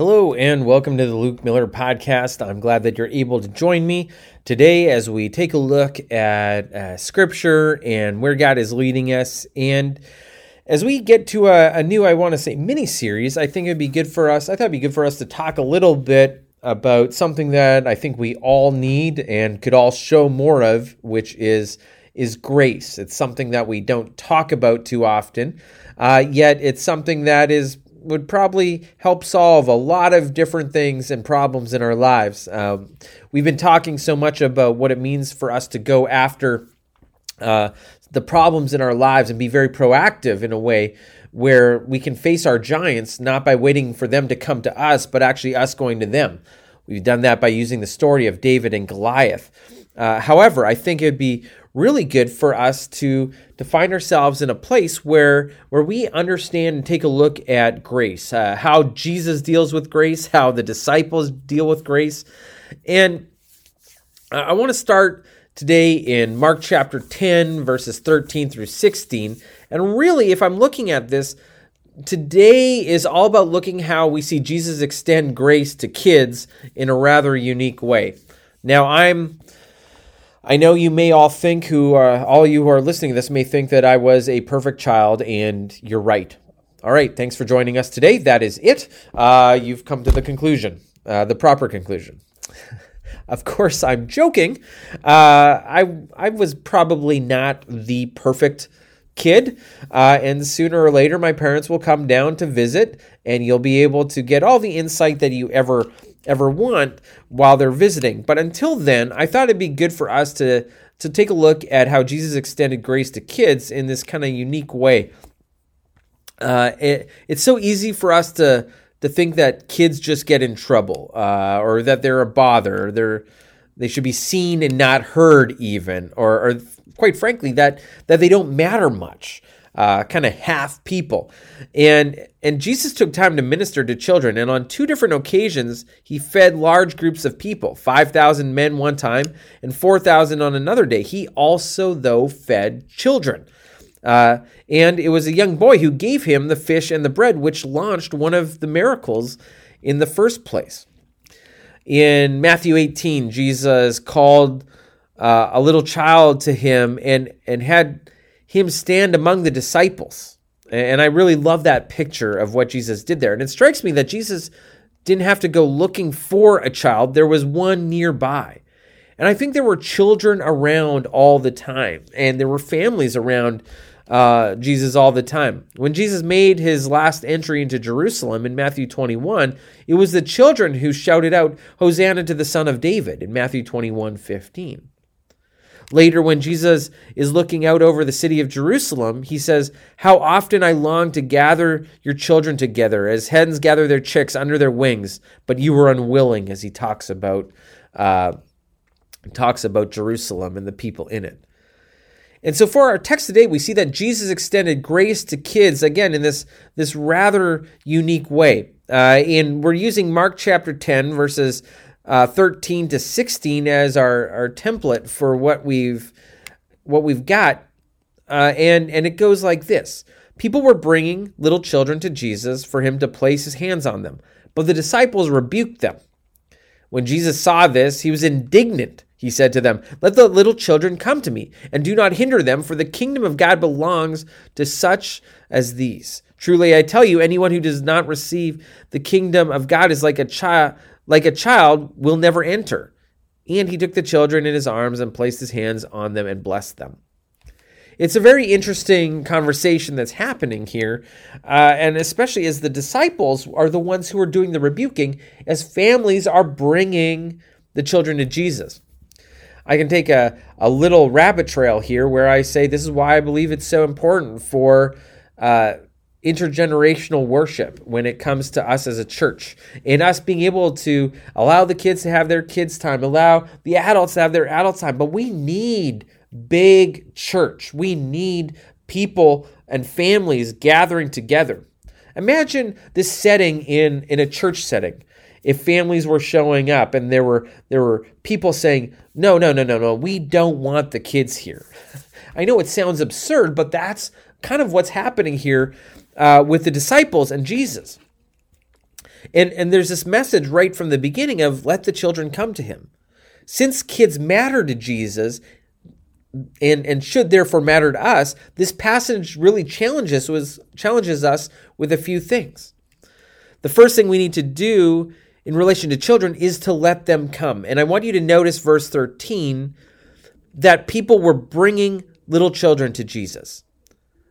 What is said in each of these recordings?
Hello and welcome to the Luke Miller podcast. I'm glad that you're able to join me today as we take a look at uh, scripture and where God is leading us. And as we get to a, a new, I want to say, mini series, I think it'd be good for us. I thought it'd be good for us to talk a little bit about something that I think we all need and could all show more of, which is is grace. It's something that we don't talk about too often, uh, yet it's something that is would probably help solve a lot of different things and problems in our lives. Um, we've been talking so much about what it means for us to go after uh, the problems in our lives and be very proactive in a way where we can face our giants not by waiting for them to come to us, but actually us going to them. We've done that by using the story of David and Goliath. Uh, however, I think it would be really good for us to to find ourselves in a place where where we understand and take a look at grace, uh, how Jesus deals with grace, how the disciples deal with grace, and I want to start today in Mark chapter 10 verses 13 through 16. And really if I'm looking at this today is all about looking how we see Jesus extend grace to kids in a rather unique way. Now I'm I know you may all think who are, all you who are listening to this may think that I was a perfect child, and you're right. All right, thanks for joining us today. That is it. Uh, you've come to the conclusion, uh, the proper conclusion. of course, I'm joking. Uh, I I was probably not the perfect kid, uh, and sooner or later, my parents will come down to visit, and you'll be able to get all the insight that you ever ever want while they're visiting. But until then, I thought it'd be good for us to to take a look at how Jesus extended grace to kids in this kind of unique way. Uh, it, it's so easy for us to to think that kids just get in trouble, uh, or that they're a bother, or they're they should be seen and not heard, even, or, or quite frankly, that that they don't matter much uh, kind of half people. And and Jesus took time to minister to children, and on two different occasions he fed large groups of people, five thousand men one time and four thousand on another day. He also though fed children. Uh, and it was a young boy who gave him the fish and the bread, which launched one of the miracles in the first place. In Matthew 18, Jesus called uh, a little child to him and, and had him stand among the disciples. And I really love that picture of what Jesus did there. And it strikes me that Jesus didn't have to go looking for a child, there was one nearby. And I think there were children around all the time, and there were families around uh, Jesus all the time. When Jesus made his last entry into Jerusalem in Matthew 21, it was the children who shouted out, Hosanna to the Son of David in Matthew 21 15. Later, when Jesus is looking out over the city of Jerusalem, he says, How often I long to gather your children together as hens gather their chicks under their wings, but you were unwilling, as he talks about, uh, talks about Jerusalem and the people in it. And so for our text today, we see that Jesus extended grace to kids again in this, this rather unique way. Uh, and we're using Mark chapter 10, verses uh, 13 to 16 as our, our template for what we've what we've got. Uh, and and it goes like this. People were bringing little children to jesus for him to place his hands on them but the disciples rebuked them. When jesus saw this he was indignant. He said to them let the little children come to me and do not hinder them for the kingdom of god belongs to such as these. Truly i tell you anyone who does not receive the kingdom of god is like a child like a child will never enter. And he took the children in his arms and placed his hands on them and blessed them. It's a very interesting conversation that's happening here, uh, and especially as the disciples are the ones who are doing the rebuking, as families are bringing the children to Jesus. I can take a, a little rabbit trail here where I say this is why I believe it's so important for uh, intergenerational worship when it comes to us as a church. And us being able to allow the kids to have their kids time allow the adults to have their adult time. But we need big church. We need people and families gathering together. Imagine this setting in in a church setting. If families were showing up and there were there were people saying no no no no no we don't want the kids here. I know it sounds absurd but that's kind of what's happening here uh, with the disciples and Jesus. And, and there's this message right from the beginning of let the children come to him. Since kids matter to Jesus and, and should therefore matter to us, this passage really challenges, was, challenges us with a few things. The first thing we need to do in relation to children is to let them come. And I want you to notice verse 13 that people were bringing little children to Jesus.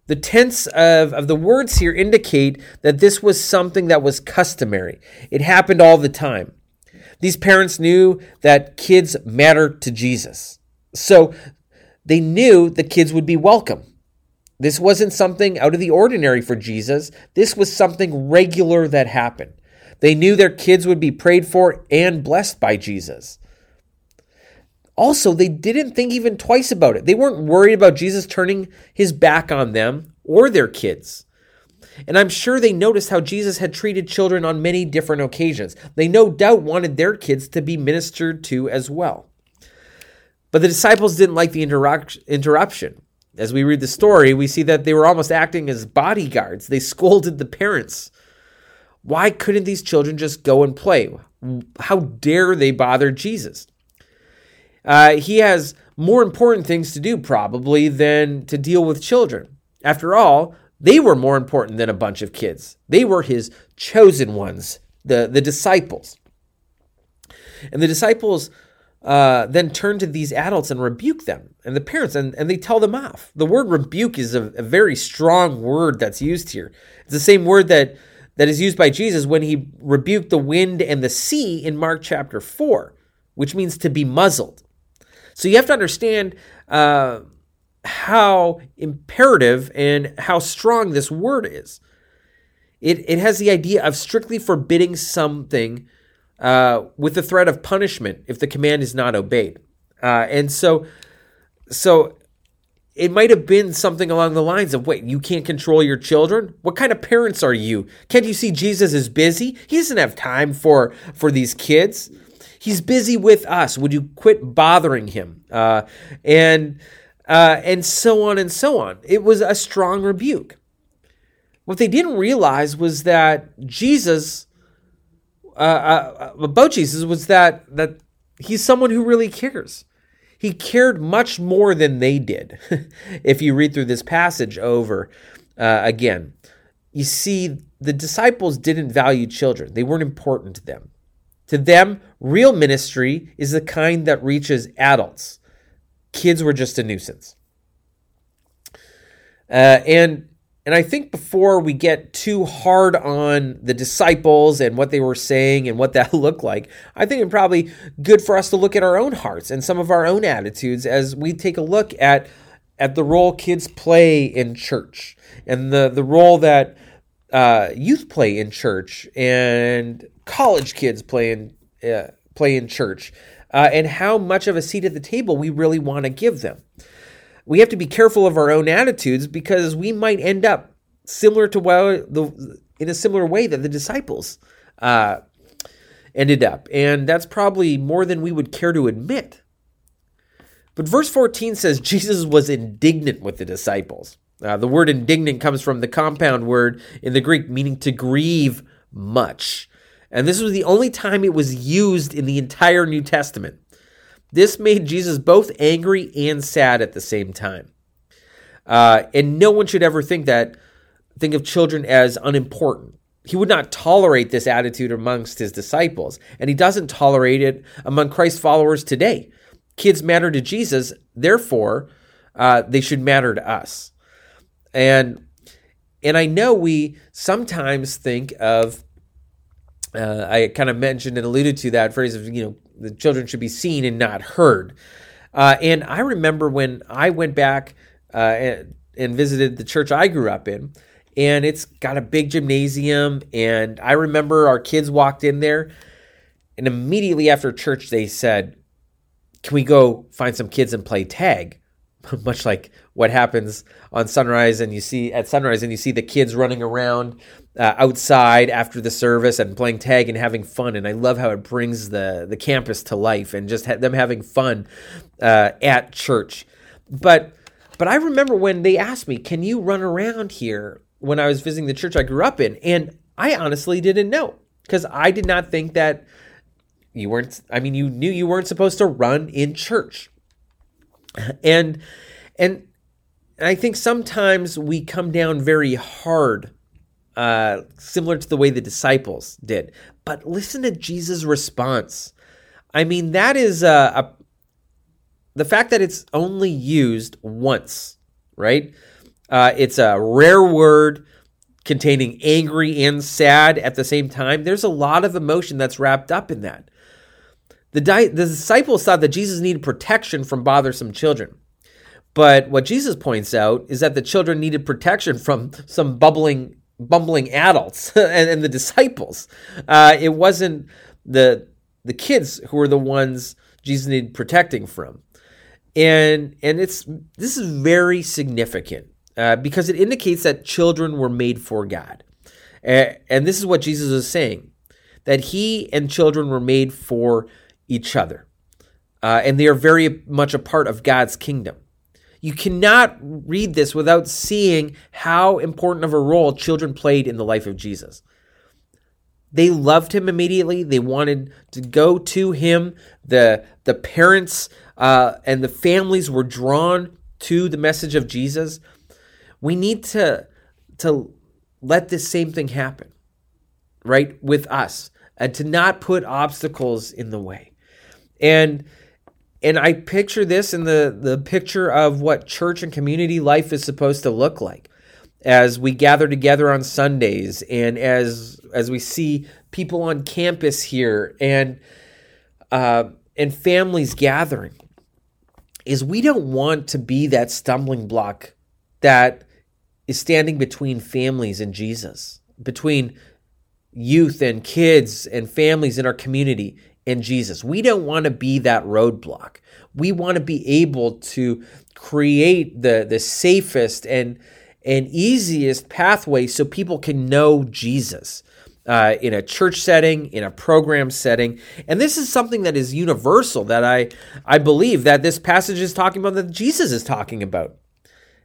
The tense of, of the words here indicate that this was something that was customary. It happened all the time. These parents knew that kids mattered to Jesus. So they knew the kids would be welcome. This wasn't something out of the ordinary for Jesus. This was something regular that happened. They knew their kids would be prayed for and blessed by Jesus. Also, they didn't think even twice about it. They weren't worried about Jesus turning his back on them or their kids. And I'm sure they noticed how Jesus had treated children on many different occasions. They no doubt wanted their kids to be ministered to as well. But the disciples didn't like the interruption. As we read the story, we see that they were almost acting as bodyguards. They scolded the parents. Why couldn't these children just go and play? How dare they bother Jesus? Uh, he has more important things to do, probably, than to deal with children. After all, they were more important than a bunch of kids. They were his chosen ones, the, the disciples. And the disciples uh, then turn to these adults and rebuke them and the parents, and, and they tell them off. The word rebuke is a, a very strong word that's used here. It's the same word that, that is used by Jesus when he rebuked the wind and the sea in Mark chapter 4, which means to be muzzled. So you have to understand uh, how imperative and how strong this word is. It, it has the idea of strictly forbidding something uh, with the threat of punishment if the command is not obeyed. Uh, and so, so it might have been something along the lines of, wait, you can't control your children? What kind of parents are you? Can't you see Jesus is busy? He doesn't have time for, for these kids. He's busy with us. Would you quit bothering him? Uh, and uh, and so on and so on. It was a strong rebuke. What they didn't realize was that Jesus, uh, uh, about Jesus, was that that he's someone who really cares. He cared much more than they did. if you read through this passage over uh, again, you see the disciples didn't value children; they weren't important to them. To them, real ministry is the kind that reaches adults. Kids were just a nuisance. Uh, and and I think before we get too hard on the disciples and what they were saying and what that looked like, I think it's probably good for us to look at our own hearts and some of our own attitudes as we take a look at at the role kids play in church and the the role that uh, youth play in church and college kids play in uh, play in church, uh, and how much of a seat at the table we really want to give them. We have to be careful of our own attitudes because we might end up similar to what the in a similar way that the disciples uh, ended up, and that's probably more than we would care to admit. But verse 14 says Jesus was indignant with the disciples. Uh, the word indignant comes from the compound word in the Greek meaning to grieve much. And this was the only time it was used in the entire New Testament. This made Jesus both angry and sad at the same time. Uh, and no one should ever think that, think of children as unimportant. He would not tolerate this attitude amongst his disciples, and he doesn't tolerate it among Christ's followers today. Kids matter to Jesus, therefore, uh, they should matter to us. And and I know we sometimes think of uh, I kind of mentioned and alluded to that phrase of, you know, the children should be seen and not heard. Uh, and I remember when I went back uh, and, and, visited the church I grew up in, and it's got a big gymnasium. And I remember our kids walked in there, and immediately after church, they said, Can we go find some kids and play tag? much like what happens on sunrise and you see at sunrise and you see the kids running around uh, outside after the service and playing tag and having fun. And i love how it brings the the campus to life and just ha- them having fun uh, at church. But but i remember when they asked me can you run around here? when i was visiting the church i grew up in. And i honestly didn't know because I did not think that you weren't, I mean, you knew you weren't supposed to run in church. And, and, I think sometimes we come down very hard, uh, similar to the way the disciples did. But listen to Jesus' response. I mean, that is a, a the fact that it's only used once, right? Uh, it's a rare word containing angry and sad at the same time. There's a lot of emotion that's wrapped up in that. The, di- the disciples thought that Jesus needed protection from bothersome children. But what Jesus points out is that the children needed protection from some bubbling, bumbling adults and, and, the disciples. Uh, it wasn't the the kids who were the ones Jesus needed protecting from, and and it's this is very significant uh, because it indicates that children were made for God. Uh, and this is what Jesus is saying that he and children were made for each other. Uh, and they are very much a part of God's kingdom. You cannot read this without seeing how important of a role children played in the life of Jesus. They loved him immediately. They wanted to go to him. The, the parents uh, and the families were drawn to the message of Jesus we need to to let this same thing happen right with us and to not put obstacles in the way and and i picture this in the the picture of what church and community life is supposed to look like as we gather together on sundays and as as we see people on campus here and uh and families gathering is we don't want to be that stumbling block that is standing between families and Jesus, between youth and kids and families in our community and Jesus. We don't want to be that roadblock. We want to be able to create the, the safest and, and easiest pathway so people can know Jesus. Uh, in a church setting, in a program setting. And this is something that is universal that I, I believe that this passage is talking about, that Jesus is talking about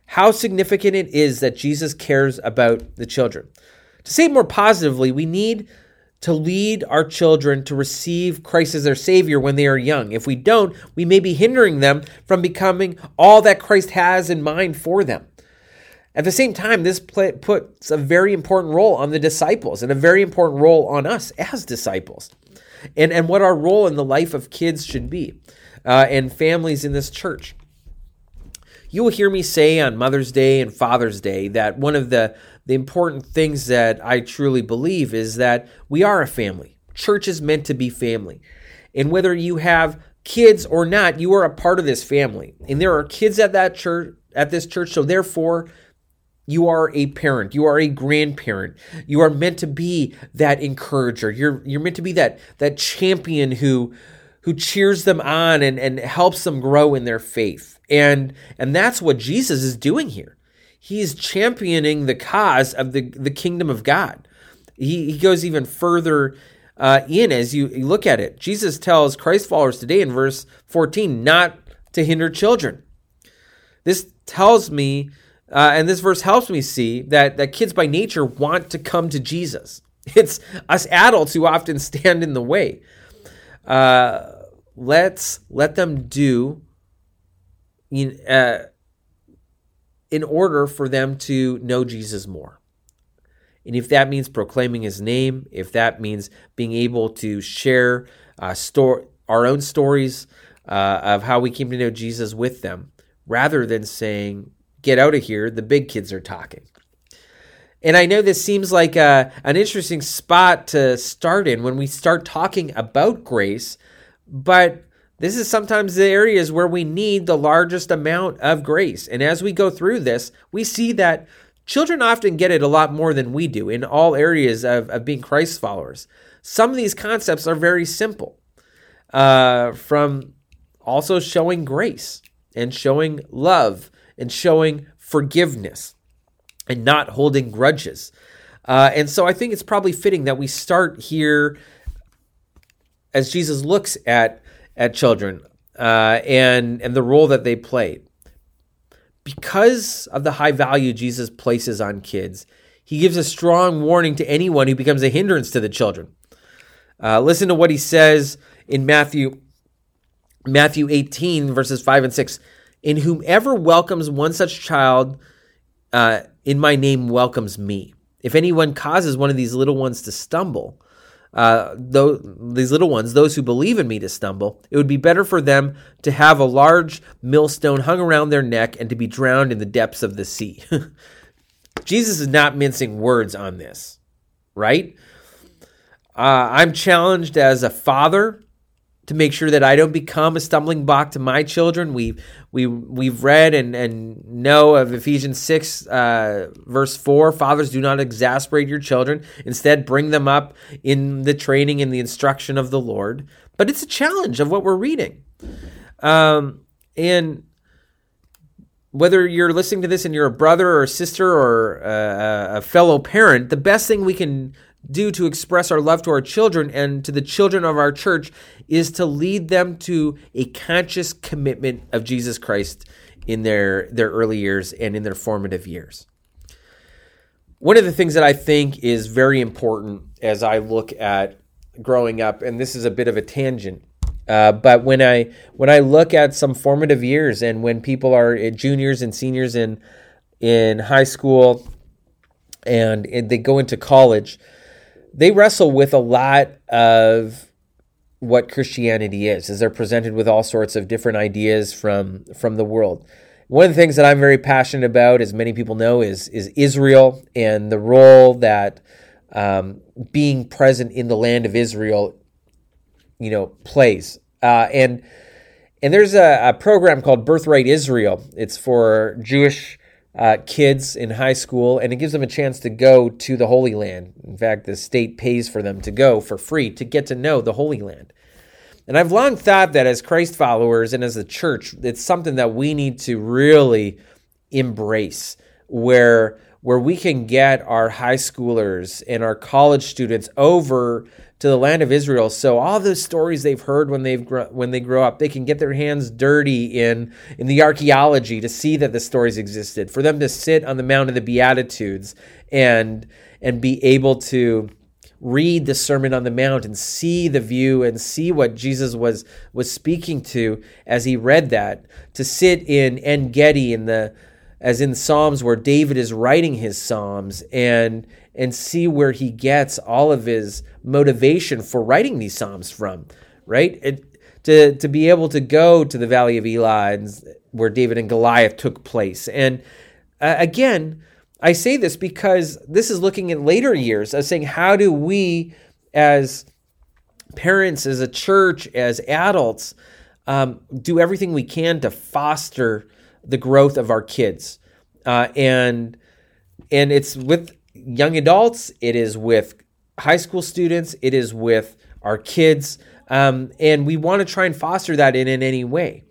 how significant it is that Jesus cares about the children. To say it more positively, we need to lead our children to receive Christ as their Savior when they are young. If we don't, we may be hindering them from becoming all that Christ has in mind for them. At the same time, this puts a very important role on the disciples and a very important role on us as disciples, and, and what our role in the life of kids should be uh, and families in this church. You will hear me say on Mother's Day and Father's Day that one of the, the important things that I truly believe is that we are a family. Church is meant to be family. And whether you have kids or not, you are a part of this family. And there are kids at that church at this church, so therefore you are a parent, you are a grandparent. You are meant to be that encourager. You're you're meant to be that that champion who who cheers them on and, and helps them grow in their faith. And and that's what Jesus is doing here. He's championing the cause of the, the kingdom of God. He, he goes even further uh, in as you, look at it. Jesus tells Christ followers today in verse 14 not to hinder children. This tells me, uh, and this verse helps me see that, that kids by nature want to come to Jesus. It's us adults who often stand in the way. Uh, let's let them do uh, in order for them to know Jesus more. And if that means proclaiming his name, if that means being able to share uh, store, our own stories uh, of how we came to know Jesus with them, rather than saying, get out of here, the big kids are talking. And I know this seems like a, uh, an interesting spot to start in when we start talking about grace, but this is sometimes the areas where we need the largest amount of grace. And as we go through this, we see that children often get it a lot more than we do in all areas of, of being Christ followers. Some of these concepts are very simple, uh, from also showing grace and showing love and showing forgiveness and not holding grudges. Uh, and so I think it's probably fitting that we start here as Jesus looks at at children uh, and and the role that they play. Because of the high value Jesus places on kids, he gives a strong warning to anyone who becomes a hindrance to the children. Uh, listen to what he says in Matthew Matthew 18 verses 5 and 6. In whomever welcomes one such child uh, in my name welcomes me. If anyone causes one of these little ones to stumble, uh, though these little ones, those who believe in me, to stumble, it would be better for them to have a large millstone hung around their neck and to be drowned in the depths of the sea. Jesus is not mincing words on this, right? Uh, I'm challenged as a father to make sure that I don't become a stumbling block to my children. We we we've read and and know of Ephesians six uh, verse four. Fathers, do not exasperate your children. Instead, bring them up in the training and the instruction of the Lord. But it's a challenge of what we're reading, um, and whether you're listening to this and you're a brother or a sister or a, a fellow parent, the best thing we can do to express our love to our children and to the children of our church is to lead them to a conscious commitment of Jesus Christ in their their early years and in their formative years. One of the things that I think is very important as I look at growing up, and this is a bit of a tangent, uh, but when I when I look at some formative years and when people are juniors and seniors in in high school and, and they go into college, they wrestle with a lot of what Christianity is, as they're presented with all sorts of different ideas from from the world. One of the things that I'm very passionate about, as many people know, is is Israel and the role that um, being present in the land of Israel, you know, plays. Uh, and and there's a, a program called Birthright Israel. It's for Jewish uh, kids in high school, and it gives them a chance to go to the Holy Land. In fact, the state pays for them to go for free to get to know the Holy Land. And I've long thought that as Christ followers and as a church, it's something that we need to really embrace, where where we can get our high schoolers and our college students over to the land of Israel. So all those stories they've heard when they've when they grow up, they can get their hands dirty in in the archaeology to see that the stories existed. For them to sit on the Mount of the Beatitudes and and be able to read the Sermon on the Mount and see the view and see what Jesus was was speaking to as he read that. To sit in En Gedi in the as in Psalms where David is writing his Psalms and and see where he gets all of his motivation for writing these Psalms from, right? It, to, to be able to go to the Valley of Elah where David and Goliath took place. And uh, again, I say this because this is looking at later years of saying, how do we as parents, as a church, as adults, um, do everything we can to foster the growth of our kids, uh, and and it's with young adults, it is with high school students, it is with our kids, um, and we want to try and foster that in, in any way,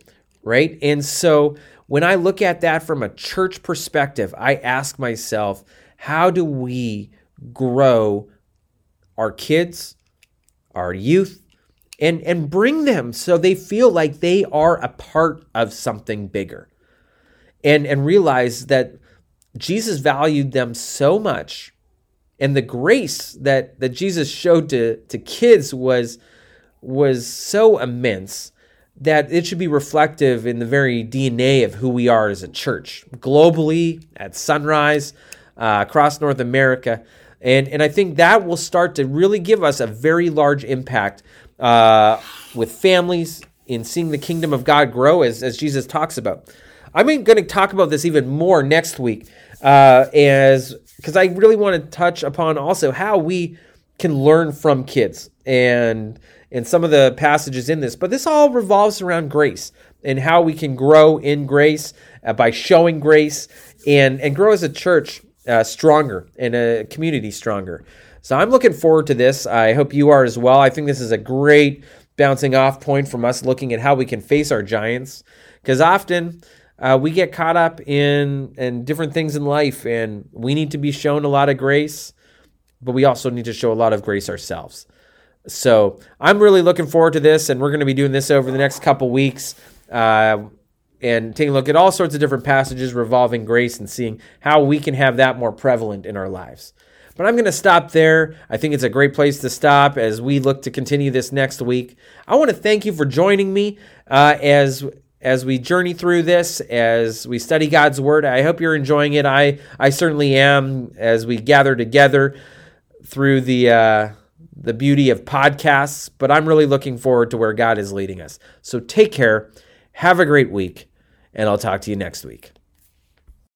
right? And so when I look at that from a church perspective, I ask myself, how do we grow our kids, our youth, and and bring them so they feel like they are a part of something bigger and and realize that Jesus valued them so much and the grace that that Jesus showed to to kids was was so immense that it should be reflective in the very DNA of who we are as a church globally at Sunrise uh, across North America and and I think that will start to really give us a very large impact uh, with families in seeing the kingdom of God grow as as Jesus talks about. I'm going to talk about this even more next week, uh, as because I really want to touch upon also how we can learn from kids and and some of the passages in this. But this all revolves around grace and how we can grow in grace uh, by showing grace and and grow as a church uh, stronger and a community stronger. So I'm looking forward to this. I hope you are as well. I think this is a great bouncing off point from us looking at how we can face our giants because often uh, we get caught up in in different things in life, and we need to be shown a lot of grace, but we also need to show a lot of grace ourselves. So I'm really looking forward to this, and we're going to be doing this over the next couple weeks. Uh, and taking a look at all sorts of different passages revolving grace and seeing how we can have that more prevalent in our lives. But I'm going to stop there. I think it's a great place to stop as we look to continue this next week. I want to thank you for joining me uh, as as we journey through this, as we study God's Word. I hope you're enjoying it. I I certainly am as we gather together through the. Uh, the beauty of podcasts, but I'm really looking forward to where God is leading us. So take care, have a great week, and I'll talk to you next week.